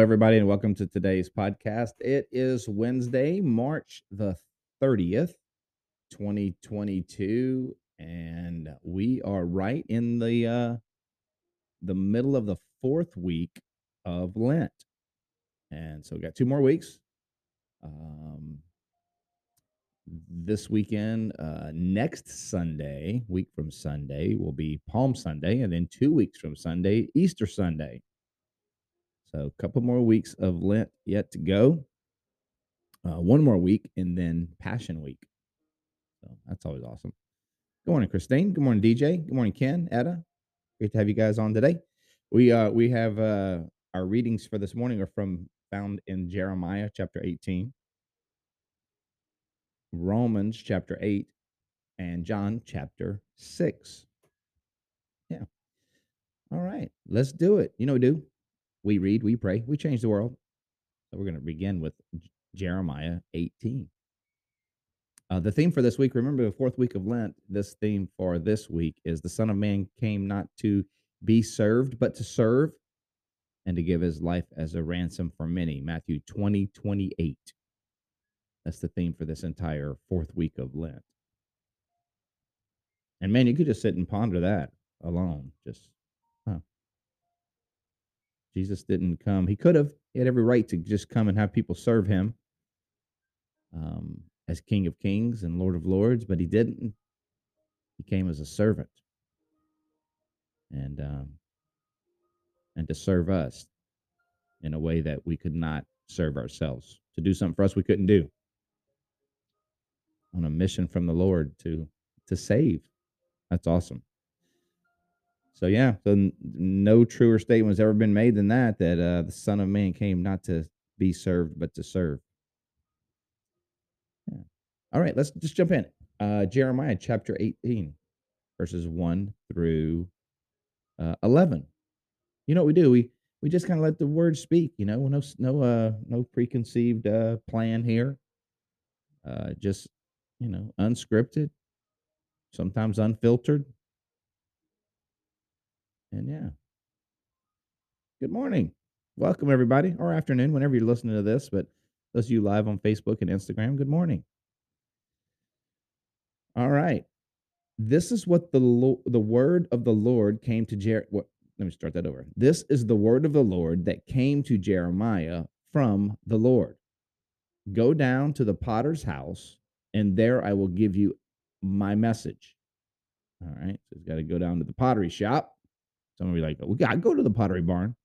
Everybody, and welcome to today's podcast. It is Wednesday, March the 30th, 2022, and we are right in the uh, the middle of the fourth week of Lent. And so we got two more weeks. Um, this weekend, uh, next Sunday, week from Sunday, will be Palm Sunday, and then two weeks from Sunday, Easter Sunday. So a couple more weeks of Lent yet to go. Uh, one more week, and then Passion Week. So that's always awesome. Good morning, Christine. Good morning, DJ. Good morning, Ken, Etta. Great to have you guys on today. We uh we have uh our readings for this morning are from found in Jeremiah chapter 18, Romans chapter 8, and John chapter 6. Yeah. All right, let's do it. You know we do. We read, we pray, we change the world. So we're going to begin with Jeremiah 18. Uh, the theme for this week, remember the fourth week of Lent, this theme for this week is the Son of Man came not to be served, but to serve and to give his life as a ransom for many. Matthew 20, 28. That's the theme for this entire fourth week of Lent. And man, you could just sit and ponder that alone. Just Jesus didn't come. He could have. He had every right to just come and have people serve him um, as King of Kings and Lord of Lords, but he didn't. He came as a servant and um, and to serve us in a way that we could not serve ourselves. To do something for us we couldn't do. On a mission from the Lord to to save. That's awesome. So yeah, so no truer statement has ever been made than that. That uh, the Son of Man came not to be served, but to serve. Yeah. All right, let's just jump in. Uh, Jeremiah chapter eighteen, verses one through uh, eleven. You know what we do? We we just kind of let the word speak. You know, no no uh no preconceived uh plan here. Uh, just you know, unscripted, sometimes unfiltered and yeah. Good morning. Welcome, everybody, or afternoon, whenever you're listening to this. But those of you live on Facebook and Instagram, good morning. All right. This is what the the word of the Lord came to Jer. What? Let me start that over. This is the word of the Lord that came to Jeremiah from the Lord. Go down to the potter's house, and there I will give you my message. All right. So he's got to go down to the pottery shop some will be like, "We got go to the Pottery Barn."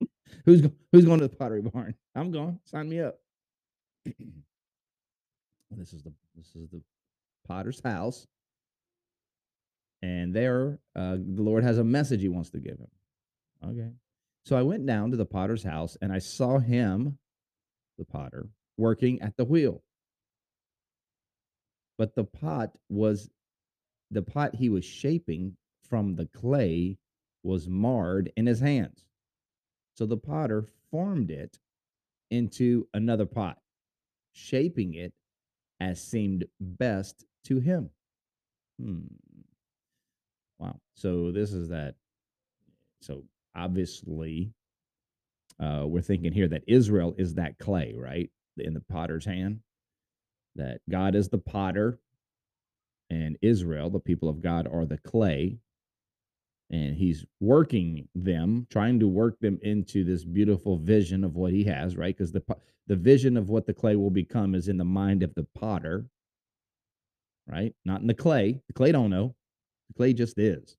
who's who's going to the Pottery Barn? I'm going. Sign me up. this is the this is the Potter's house, and there uh, the Lord has a message He wants to give him. Okay, so I went down to the Potter's house and I saw him, the Potter, working at the wheel. But the pot was the pot he was shaping from the clay was marred in his hands. So the potter formed it into another pot, shaping it as seemed best to him. Hmm. Wow. So this is that. So obviously, uh, we're thinking here that Israel is that clay, right? In the potter's hand. That God is the potter and Israel, the people of God, are the clay and he's working them trying to work them into this beautiful vision of what he has right? Because the the vision of what the clay will become is in the mind of the potter right? Not in the clay the clay don't know the clay just is.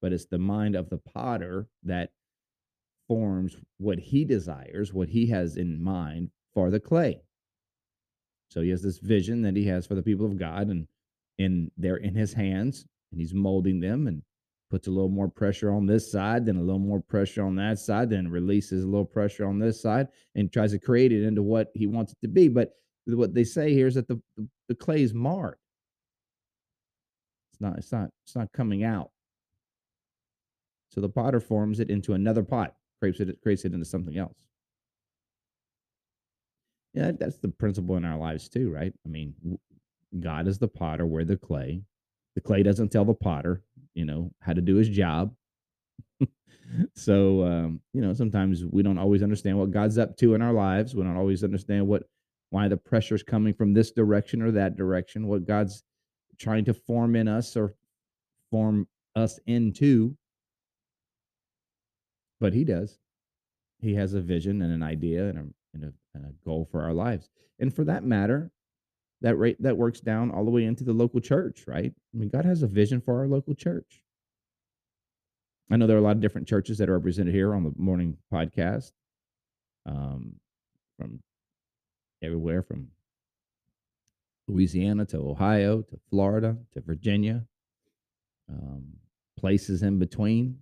But it's the mind of the potter that forms what he desires what he has in mind for the clay. So he has this vision that he has for the people of God, and and they're in his hands, and he's molding them and puts a little more pressure on this side, then a little more pressure on that side, then releases a little pressure on this side, and tries to create it into what he wants it to be. But what they say here is that the, the, the clay is marred. It's not, it's not, it's not coming out. So the potter forms it into another pot, creates it, creates it into something else. Yeah, that's the principle in our lives too, right? I mean, God is the potter, we're the clay. The clay doesn't tell the potter, you know, how to do his job. so, um, you know, sometimes we don't always understand what God's up to in our lives. We don't always understand what why the pressure is coming from this direction or that direction, what God's trying to form in us or form us into. But he does. He has a vision and an idea and a, and a, and a goal for our lives. And for that matter, that rate that works down all the way into the local church, right? I mean, God has a vision for our local church. I know there are a lot of different churches that are represented here on the morning podcast, um, from everywhere from Louisiana to Ohio to Florida to Virginia, um, places in between,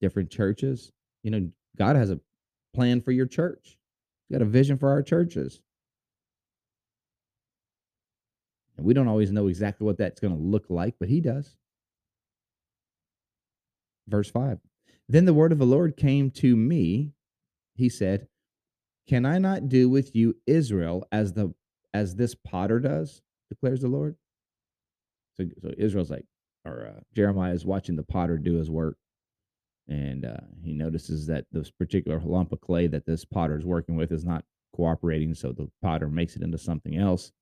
different churches. You know, God has a plan for your church. He's got a vision for our churches. And we don't always know exactly what that's going to look like, but he does. Verse 5 Then the word of the Lord came to me. He said, Can I not do with you, Israel, as the as this potter does, declares the Lord? So, so Israel's like, or uh, Jeremiah is watching the potter do his work. And uh, he notices that this particular lump of clay that this potter is working with is not cooperating. So the potter makes it into something else.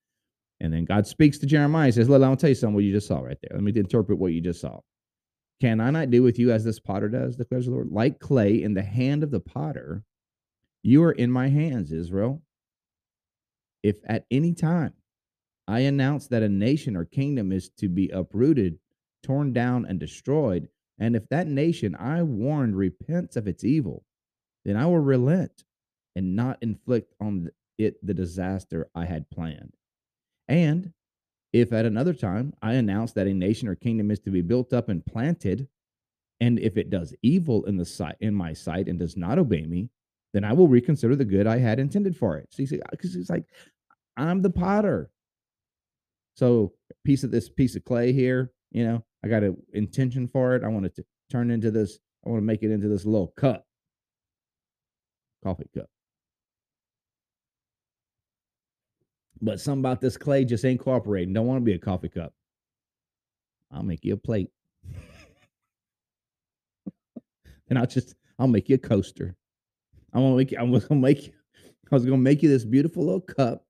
And then God speaks to Jeremiah. He says, "Look, me tell you something what you just saw right there. Let me interpret what you just saw. Can I not do with you as this potter does, declares the Lord? Like clay in the hand of the potter, you are in my hands, Israel. If at any time I announce that a nation or kingdom is to be uprooted, torn down, and destroyed, and if that nation I warned repents of its evil, then I will relent and not inflict on it the disaster I had planned. And if at another time I announce that a nation or kingdom is to be built up and planted, and if it does evil in the sight in my sight and does not obey me, then I will reconsider the good I had intended for it. So because it's like I'm the potter. So piece of this piece of clay here, you know, I got an intention for it. I want it to turn into this. I want to make it into this little cup, coffee cup. But something about this clay just ain't cooperating. Don't want to be a coffee cup. I'll make you a plate. and I'll just I'll make you a coaster. I'm gonna make you, I was gonna make you, I was gonna make you this beautiful little cup,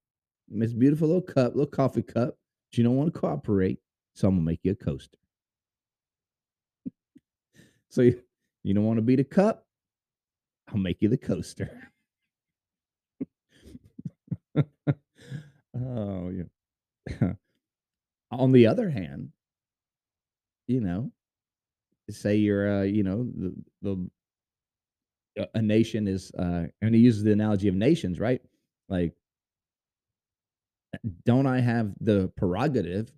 this beautiful little cup, little coffee cup. But you don't want to cooperate, so I'm gonna make you a coaster. so you, you don't want to be the cup, I'll make you the coaster. Oh, yeah. On the other hand, you know, say you're, uh, you know, the the a nation is, uh, and he uses the analogy of nations, right? Like, don't I have the prerogative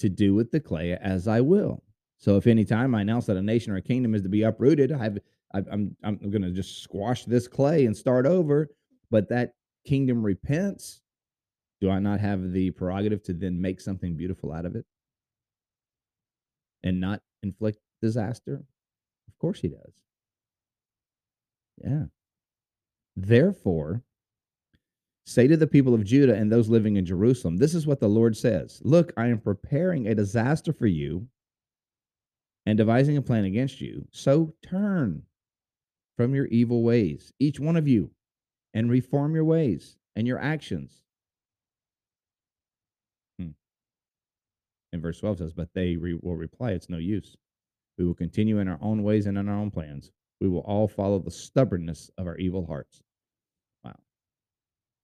to do with the clay as I will? So if any time I announce that a nation or a kingdom is to be uprooted, I've, I've I'm I'm going to just squash this clay and start over. But that kingdom repents do I not have the prerogative to then make something beautiful out of it and not inflict disaster? Of course he does. Yeah. Therefore, say to the people of Judah and those living in Jerusalem, this is what the Lord says Look, I am preparing a disaster for you and devising a plan against you. So turn from your evil ways, each one of you, and reform your ways and your actions And verse 12 says, But they re- will reply, It's no use. We will continue in our own ways and in our own plans. We will all follow the stubbornness of our evil hearts. Wow.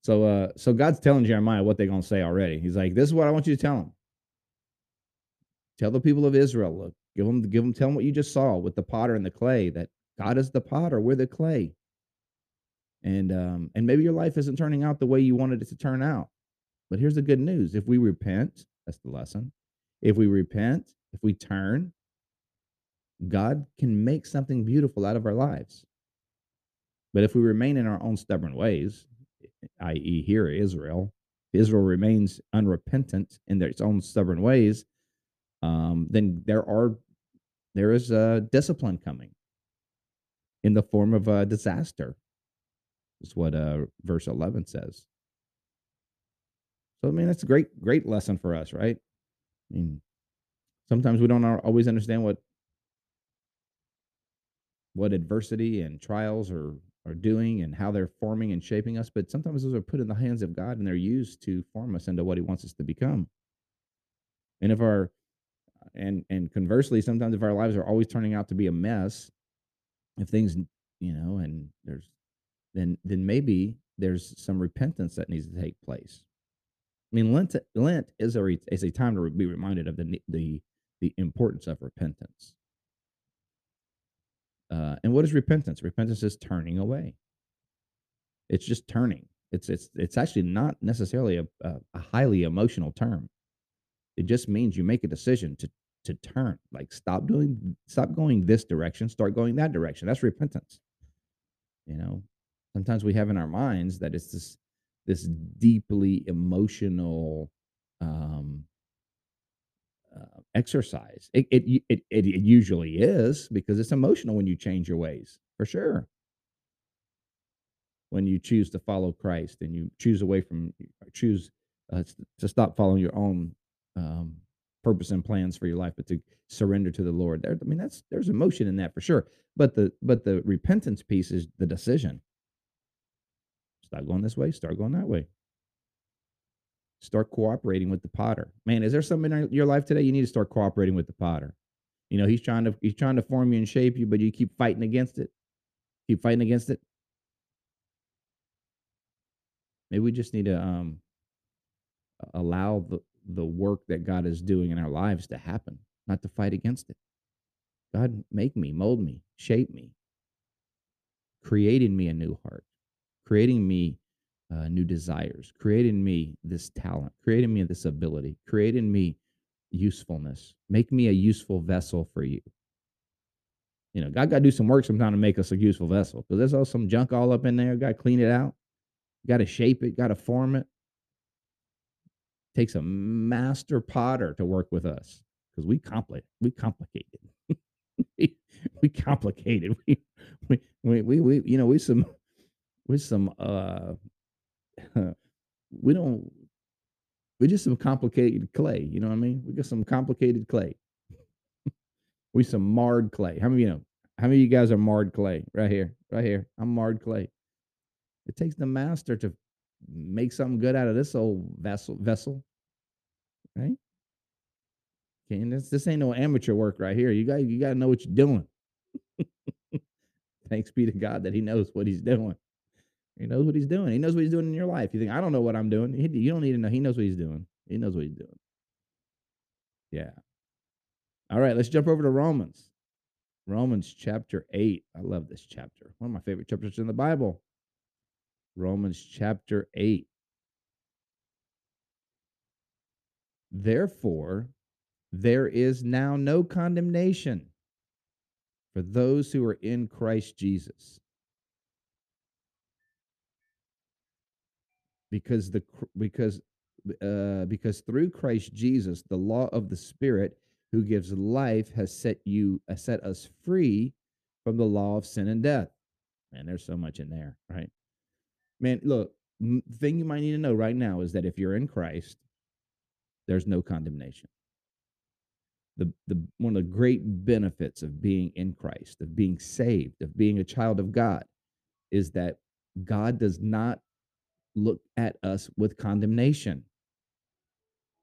So, uh, so God's telling Jeremiah what they're going to say already. He's like, This is what I want you to tell them. Tell the people of Israel, look, give them, give them, tell them what you just saw with the potter and the clay, that God is the potter, we're the clay. And um, and maybe your life isn't turning out the way you wanted it to turn out. But here's the good news. If we repent, that's the lesson. If we repent, if we turn, God can make something beautiful out of our lives. But if we remain in our own stubborn ways, i.e., here Israel, Israel remains unrepentant in their its own stubborn ways, um, then there are there is a discipline coming in the form of a disaster. Is what uh, verse eleven says. So I mean, that's a great great lesson for us, right? I mean, sometimes we don't always understand what what adversity and trials are are doing and how they're forming and shaping us, but sometimes those are put in the hands of God and they're used to form us into what He wants us to become. And if our and and conversely, sometimes if our lives are always turning out to be a mess, if things you know, and there's then then maybe there's some repentance that needs to take place. I mean, Lent Lent is a is a time to be reminded of the the the importance of repentance. Uh, and what is repentance? Repentance is turning away. It's just turning. It's it's it's actually not necessarily a, a, a highly emotional term. It just means you make a decision to to turn, like stop doing, stop going this direction, start going that direction. That's repentance. You know, sometimes we have in our minds that it's this this deeply emotional um, uh, exercise. It, it it it it usually is because it's emotional when you change your ways, for sure. When you choose to follow Christ and you choose away from choose uh, to stop following your own um, purpose and plans for your life, but to surrender to the Lord. There, I mean, that's there's emotion in that for sure. But the but the repentance piece is the decision. Stop going this way, start going that way. Start cooperating with the potter. Man, is there something in your life today you need to start cooperating with the potter? You know, he's trying to he's trying to form you and shape you, but you keep fighting against it. Keep fighting against it. Maybe we just need to um allow the the work that God is doing in our lives to happen, not to fight against it. God, make me, mold me, shape me, creating me a new heart, creating me uh, new desires, creating me this talent, creating me this ability, creating me usefulness. Make me a useful vessel for you. You know, God got to do some work sometime to make us a useful vessel because there's all some junk all up in there. Got to clean it out. Got to shape it. Got to form it. Takes a master potter to work with us because we complicate. We complicated. we, we complicated. We, we we we you know we some we some uh we don't we just some complicated clay. You know what I mean? We got some complicated clay. we some marred clay. How many you know? How many of you guys are marred clay? Right here, right here. I'm marred clay. It takes the master to make something good out of this old vessel. Vessel, right? Okay, and this this ain't no amateur work right here. You got you got to know what you're doing. Thanks be to God that He knows what He's doing. He knows what he's doing. He knows what he's doing in your life. You think, I don't know what I'm doing. He, you don't need to know. He knows what he's doing. He knows what he's doing. Yeah. All right, let's jump over to Romans. Romans chapter 8. I love this chapter. One of my favorite chapters in the Bible. Romans chapter 8. Therefore, there is now no condemnation for those who are in Christ Jesus. Because the because uh, because through Christ Jesus, the law of the Spirit who gives life has set you uh, set us free from the law of sin and death. Man, there's so much in there, right? Man, look, the thing you might need to know right now is that if you're in Christ, there's no condemnation. The, the one of the great benefits of being in Christ, of being saved, of being a child of God, is that God does not look at us with condemnation.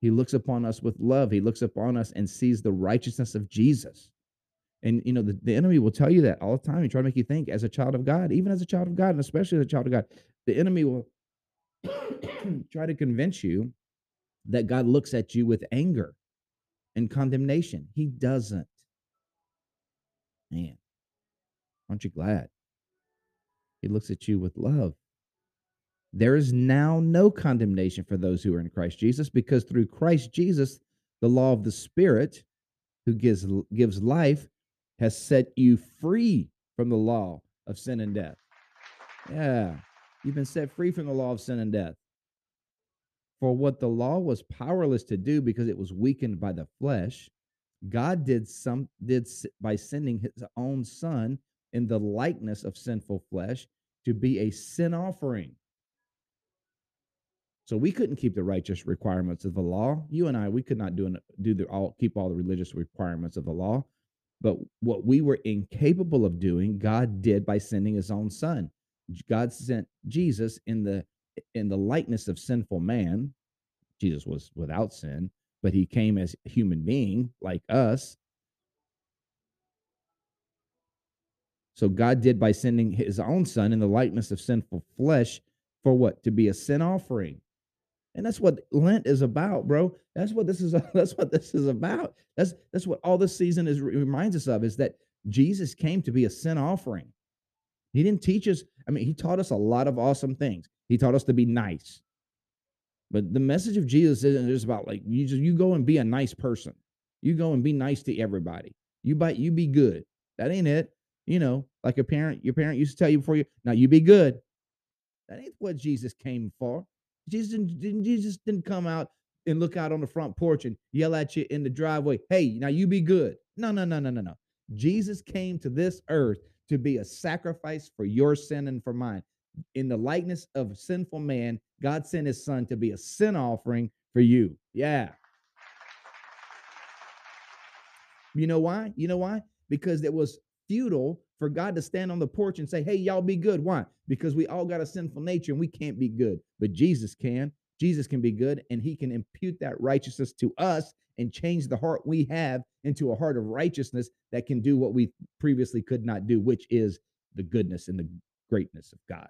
He looks upon us with love. He looks upon us and sees the righteousness of Jesus. And you know, the, the enemy will tell you that all the time. He try to make you think as a child of God, even as a child of God, and especially as a child of God, the enemy will try to convince you that God looks at you with anger and condemnation. He doesn't. Man, aren't you glad? He looks at you with love There is now no condemnation for those who are in Christ Jesus, because through Christ Jesus, the law of the Spirit, who gives gives life, has set you free from the law of sin and death. Yeah, you've been set free from the law of sin and death. For what the law was powerless to do because it was weakened by the flesh, God did some did by sending his own son in the likeness of sinful flesh to be a sin offering. So we couldn't keep the righteous requirements of the law. You and I, we could not do do the all keep all the religious requirements of the law. But what we were incapable of doing, God did by sending his own son. God sent Jesus in the in the likeness of sinful man. Jesus was without sin, but he came as a human being like us. So God did by sending his own son in the likeness of sinful flesh for what? To be a sin offering. And that's what Lent is about, bro. That's what this is that's what this is about. That's that's what all this season is reminds us of is that Jesus came to be a sin offering. He didn't teach us, I mean, he taught us a lot of awesome things. He taught us to be nice. But the message of Jesus isn't just about like you just you go and be a nice person. You go and be nice to everybody. You bite, you be good. That ain't it. You know, like a parent, your parent used to tell you before you now you be good. That ain't what Jesus came for. Jesus didn't, Jesus didn't come out and look out on the front porch and yell at you in the driveway, hey, now you be good. No, no, no, no, no, no. Jesus came to this earth to be a sacrifice for your sin and for mine in the likeness of sinful man, God sent his son to be a sin offering for you. Yeah. You know why? You know why? Because it was futile for God to stand on the porch and say, Hey, y'all be good. Why? Because we all got a sinful nature and we can't be good, but Jesus can. Jesus can be good and he can impute that righteousness to us and change the heart we have into a heart of righteousness that can do what we previously could not do, which is the goodness and the greatness of God.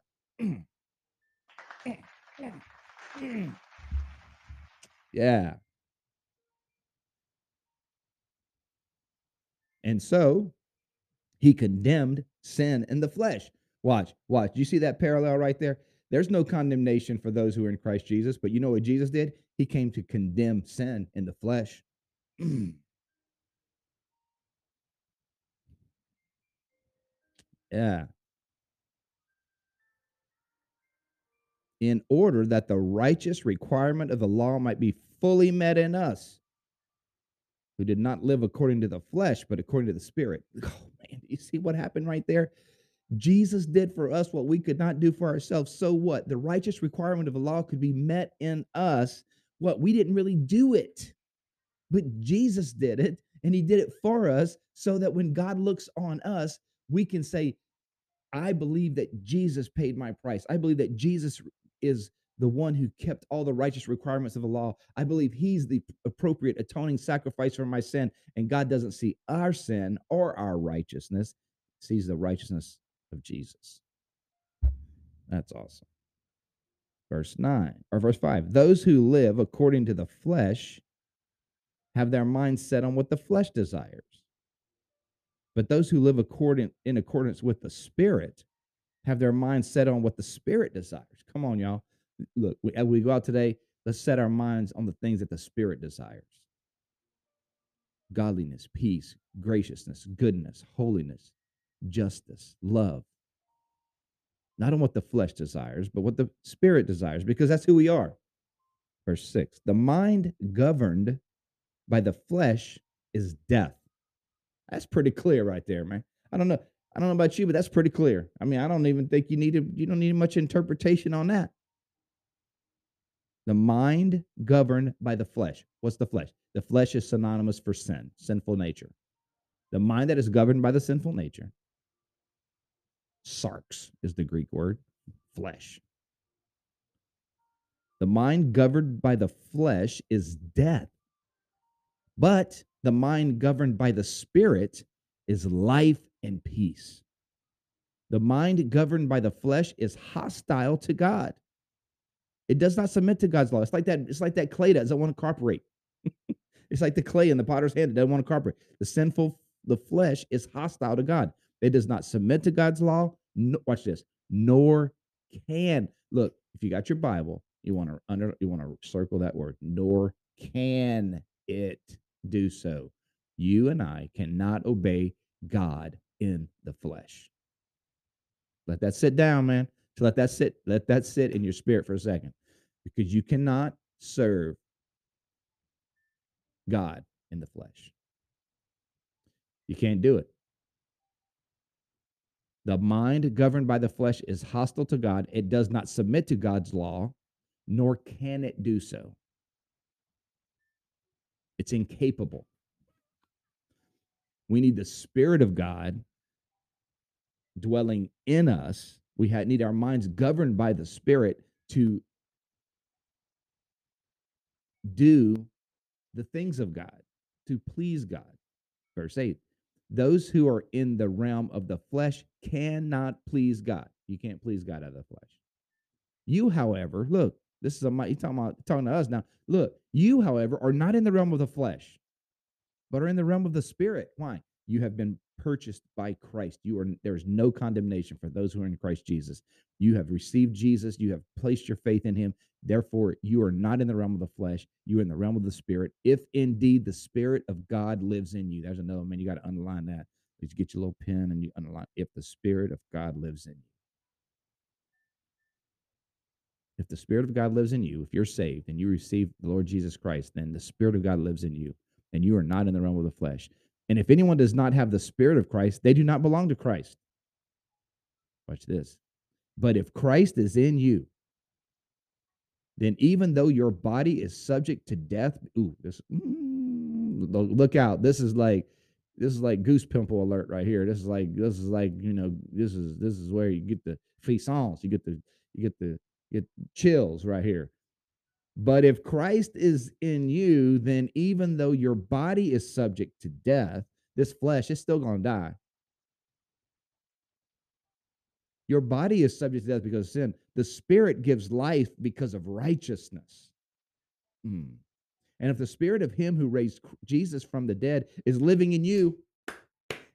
yeah. And so he condemned sin in the flesh. Watch, watch. You see that parallel right there? There's no condemnation for those who are in Christ Jesus, but you know what Jesus did? He came to condemn sin in the flesh. yeah. in order that the righteous requirement of the law might be fully met in us, who did not live according to the flesh, but according to the Spirit. Oh, man, you see what happened right there? Jesus did for us what we could not do for ourselves. So what? The righteous requirement of the law could be met in us. What? We didn't really do it, but Jesus did it, and He did it for us so that when God looks on us, we can say, I believe that Jesus paid my price. I believe that Jesus is the one who kept all the righteous requirements of the law. I believe he's the appropriate atoning sacrifice for my sin. And God doesn't see our sin or our righteousness, sees the righteousness of Jesus. That's awesome. Verse 9 or verse 5 Those who live according to the flesh have their minds set on what the flesh desires. But those who live according in accordance with the spirit have their minds set on what the spirit desires. Come on, y'all. Look, we, as we go out today, let's set our minds on the things that the spirit desires godliness, peace, graciousness, goodness, holiness, justice, love. Not on what the flesh desires, but what the spirit desires, because that's who we are. Verse six the mind governed by the flesh is death. That's pretty clear right there, man. I don't know. I don't know about you, but that's pretty clear. I mean, I don't even think you need to, you don't need much interpretation on that. The mind governed by the flesh. What's the flesh? The flesh is synonymous for sin, sinful nature. The mind that is governed by the sinful nature. Sarx is the Greek word, flesh. The mind governed by the flesh is death, but the mind governed by the spirit is life and peace. The mind governed by the flesh is hostile to God. It does not submit to God's law. It's like that, it's like that clay that doesn't want to cooperate. it's like the clay in the potter's hand that doesn't want to cooperate. The sinful, the flesh is hostile to God. It does not submit to God's law. No, watch this. Nor can. Look, if you got your Bible, you want to under you want to circle that word, nor can it do so. You and I cannot obey God in the flesh. Let that sit down, man. So let that sit, let that sit in your spirit for a second. Because you cannot serve God in the flesh. You can't do it. The mind governed by the flesh is hostile to God. It does not submit to God's law, nor can it do so. It's incapable. We need the Spirit of God dwelling in us. We need our minds governed by the Spirit to do the things of God, to please God. Verse 8 those who are in the realm of the flesh cannot please God. You can't please God out of the flesh. You, however, look, this is a he's talking about talking to us now. Look, you, however, are not in the realm of the flesh, but are in the realm of the spirit. Why? You have been purchased by Christ. You are there is no condemnation for those who are in Christ Jesus. You have received Jesus, you have placed your faith in him. Therefore, you are not in the realm of the flesh, you are in the realm of the spirit. If indeed the spirit of God lives in you. There's another man, you got to underline that. You get your little pen and you underline if the spirit of God lives in you. If the spirit of God lives in you, if you're saved and you receive the Lord Jesus Christ, then the spirit of God lives in you and you are not in the realm of the flesh. And if anyone does not have the Spirit of Christ, they do not belong to Christ. Watch this. But if Christ is in you, then even though your body is subject to death, ooh, this mm, look out. This is like this is like goose pimple alert right here. This is like this is like, you know, this is this is where you get the frissons, you get the you get the you get chills right here. But if Christ is in you, then even though your body is subject to death, this flesh is still going to die. Your body is subject to death because of sin. The spirit gives life because of righteousness. Mm. And if the spirit of him who raised Jesus from the dead is living in you,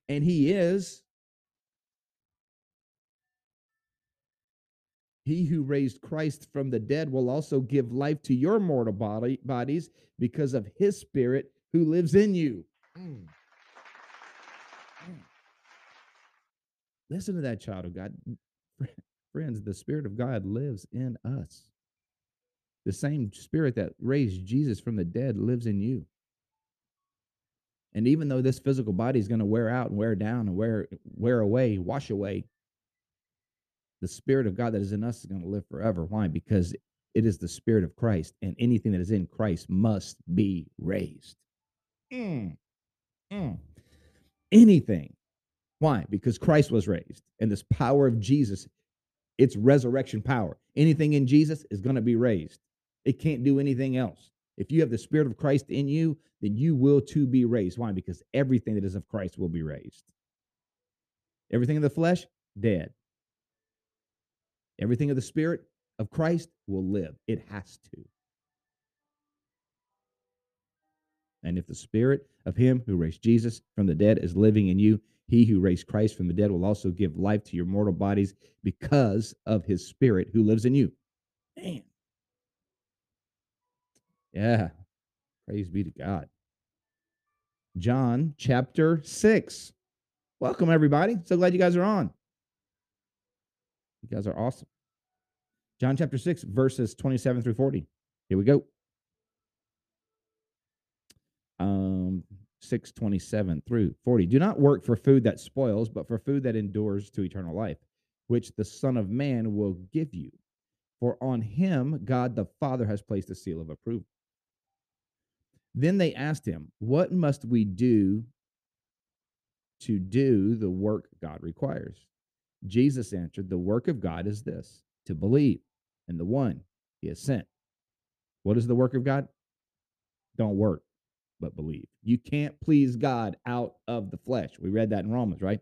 and he is, He who raised Christ from the dead will also give life to your mortal body, bodies because of his spirit who lives in you. Mm. Mm. Listen to that, child of God. Friends, the Spirit of God lives in us. The same Spirit that raised Jesus from the dead lives in you. And even though this physical body is going to wear out and wear down and wear wear away, wash away, the Spirit of God that is in us is going to live forever. Why? Because it is the Spirit of Christ, and anything that is in Christ must be raised. Mm. Mm. Anything. Why? Because Christ was raised, and this power of Jesus, it's resurrection power. Anything in Jesus is going to be raised. It can't do anything else. If you have the Spirit of Christ in you, then you will too be raised. Why? Because everything that is of Christ will be raised. Everything in the flesh, dead. Everything of the Spirit of Christ will live. It has to. And if the Spirit of Him who raised Jesus from the dead is living in you, He who raised Christ from the dead will also give life to your mortal bodies because of His Spirit who lives in you. Man. Yeah. Praise be to God. John chapter 6. Welcome, everybody. So glad you guys are on. You guys are awesome. John chapter 6, verses 27 through 40. Here we go. Um, 627 through 40. Do not work for food that spoils, but for food that endures to eternal life, which the Son of Man will give you. For on him God the Father has placed a seal of approval. Then they asked him, What must we do to do the work God requires? Jesus answered, The work of God is this to believe in the one he has sent. What is the work of God? Don't work, but believe. You can't please God out of the flesh. We read that in Romans, right?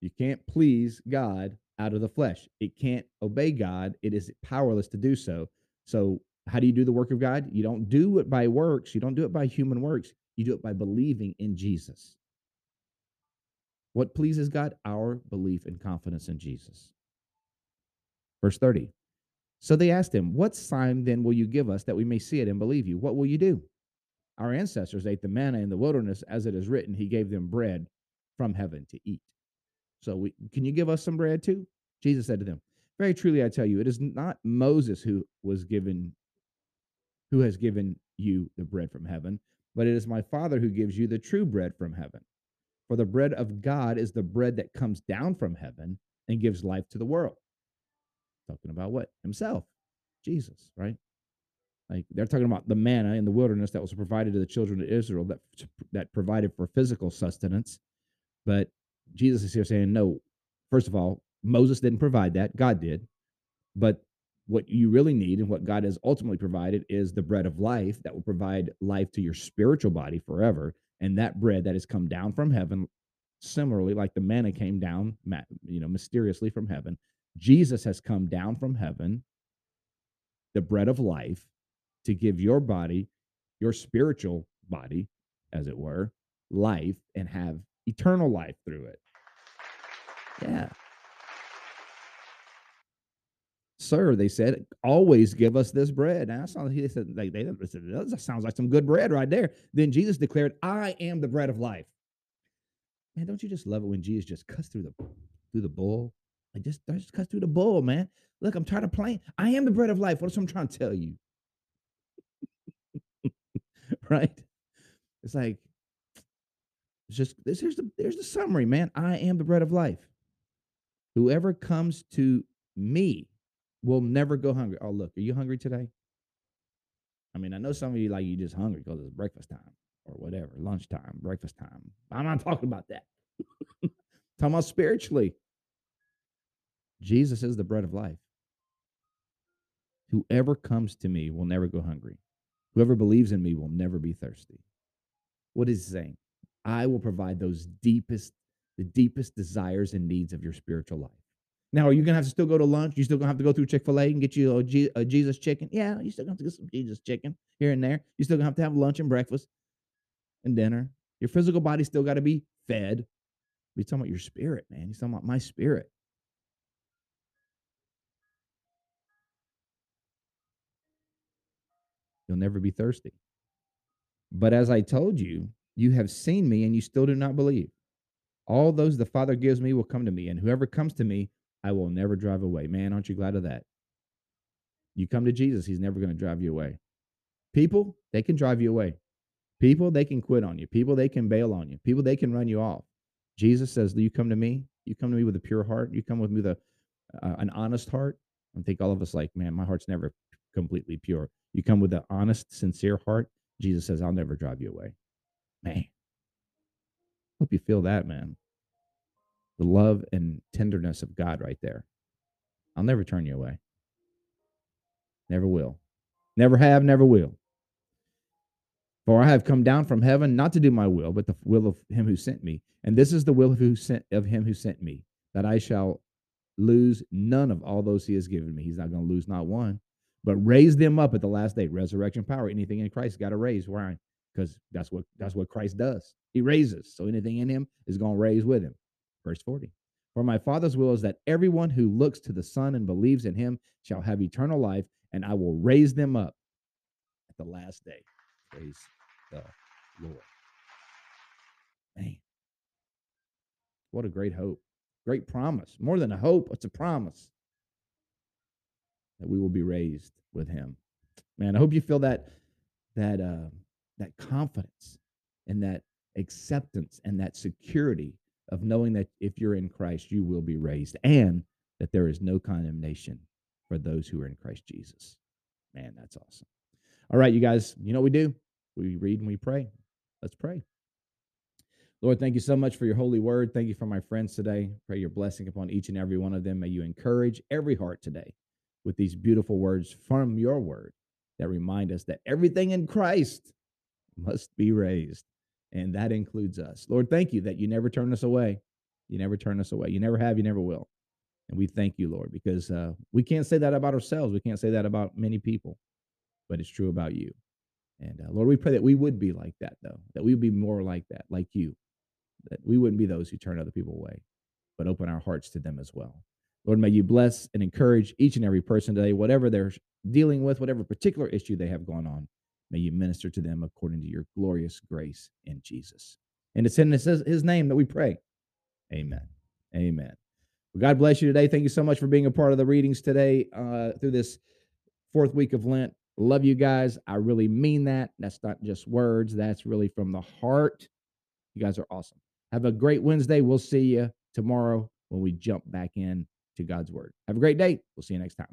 You can't please God out of the flesh. It can't obey God. It is powerless to do so. So, how do you do the work of God? You don't do it by works. You don't do it by human works. You do it by believing in Jesus. What pleases God? Our belief and confidence in Jesus. Verse 30. So they asked him, What sign then will you give us that we may see it and believe you? What will you do? Our ancestors ate the manna in the wilderness, as it is written, He gave them bread from heaven to eat. So we, can you give us some bread too? Jesus said to them, Very truly I tell you, it is not Moses who was given who has given you the bread from heaven, but it is my Father who gives you the true bread from heaven. For the bread of God is the bread that comes down from heaven and gives life to the world. Talking about what? Himself, Jesus, right? Like they're talking about the manna in the wilderness that was provided to the children of Israel that that provided for physical sustenance. But Jesus is here saying, no, first of all, Moses didn't provide that, God did. But what you really need and what God has ultimately provided is the bread of life that will provide life to your spiritual body forever. And that bread that has come down from heaven, similarly, like the manna came down, you know, mysteriously from heaven, Jesus has come down from heaven, the bread of life, to give your body, your spiritual body, as it were, life and have eternal life through it. Yeah. Sir, they said, always give us this bread. And I saw said, they, they said, that sounds like some good bread right there. Then Jesus declared, I am the bread of life. Man, don't you just love it when Jesus just cuts through the through the bull? Like just, just cuts through the bull, man. Look, I'm tired of playing. I am the bread of life. What's I'm trying to tell you? right? It's like it's just this here's the there's the summary, man. I am the bread of life. Whoever comes to me will never go hungry. Oh, look, are you hungry today? I mean, I know some of you like you just hungry because it's breakfast time or whatever, lunchtime, breakfast time. I'm not talking about that. talking about spiritually. Jesus is the bread of life. Whoever comes to me will never go hungry. Whoever believes in me will never be thirsty. What is he saying? I will provide those deepest, the deepest desires and needs of your spiritual life. Now, are you gonna have to still go to lunch? You still gonna have to go through Chick Fil A and get you a, G- a Jesus chicken? Yeah, you still gonna have to get some Jesus chicken here and there. You still gonna have to have lunch and breakfast and dinner. Your physical body still got to be fed. He's talking about your spirit, man. He's talking about my spirit. You'll never be thirsty. But as I told you, you have seen me and you still do not believe. All those the Father gives me will come to me, and whoever comes to me, I will never drive away. Man, aren't you glad of that? You come to Jesus, he's never going to drive you away. People, they can drive you away. People, they can quit on you. People, they can bail on you. People, they can run you off. Jesus says, Do You come to me. You come to me with a pure heart. You come with me with a, uh, an honest heart. I think all of us like, man, my heart's never completely pure. You come with an honest, sincere heart. Jesus says, I'll never drive you away. Man, hope you feel that, man the love and tenderness of God right there. I'll never turn you away. Never will. Never have, never will. For I have come down from heaven not to do my will, but the will of him who sent me. And this is the will of, who sent, of him who sent me, that I shall lose none of all those he has given me. He's not going to lose not one, but raise them up at the last day. Resurrection power. Anything in Christ got to raise. Why? Because that's what that's what Christ does. He raises. So anything in him is going to raise with him. Verse 40. For my Father's will is that everyone who looks to the Son and believes in him shall have eternal life, and I will raise them up at the last day. Praise the Lord. Man, what a great hope. Great promise. More than a hope, it's a promise that we will be raised with him. Man, I hope you feel that that uh, that confidence and that acceptance and that security of knowing that if you're in Christ, you will be raised and that there is no condemnation for those who are in Christ Jesus. Man, that's awesome. All right, you guys, you know what we do? We read and we pray. Let's pray. Lord, thank you so much for your holy word. Thank you for my friends today. Pray your blessing upon each and every one of them. May you encourage every heart today with these beautiful words from your word that remind us that everything in Christ must be raised and that includes us. Lord, thank you that you never turn us away. You never turn us away. You never have, you never will. And we thank you, Lord, because uh, we can't say that about ourselves. We can't say that about many people, but it's true about you. And uh, Lord, we pray that we would be like that, though, that we would be more like that, like you, that we wouldn't be those who turn other people away, but open our hearts to them as well. Lord, may you bless and encourage each and every person today, whatever they're dealing with, whatever particular issue they have going on. May you minister to them according to your glorious grace in Jesus. And it's in his, name that we pray. Amen. Amen. Well, God bless you today. Thank you so much for being a part of the readings today uh, through this fourth week of Lent. Love you guys. I really mean that. That's not just words, that's really from the heart. You guys are awesome. Have a great Wednesday. We'll see you tomorrow when we jump back in to God's word. Have a great day. We'll see you next time.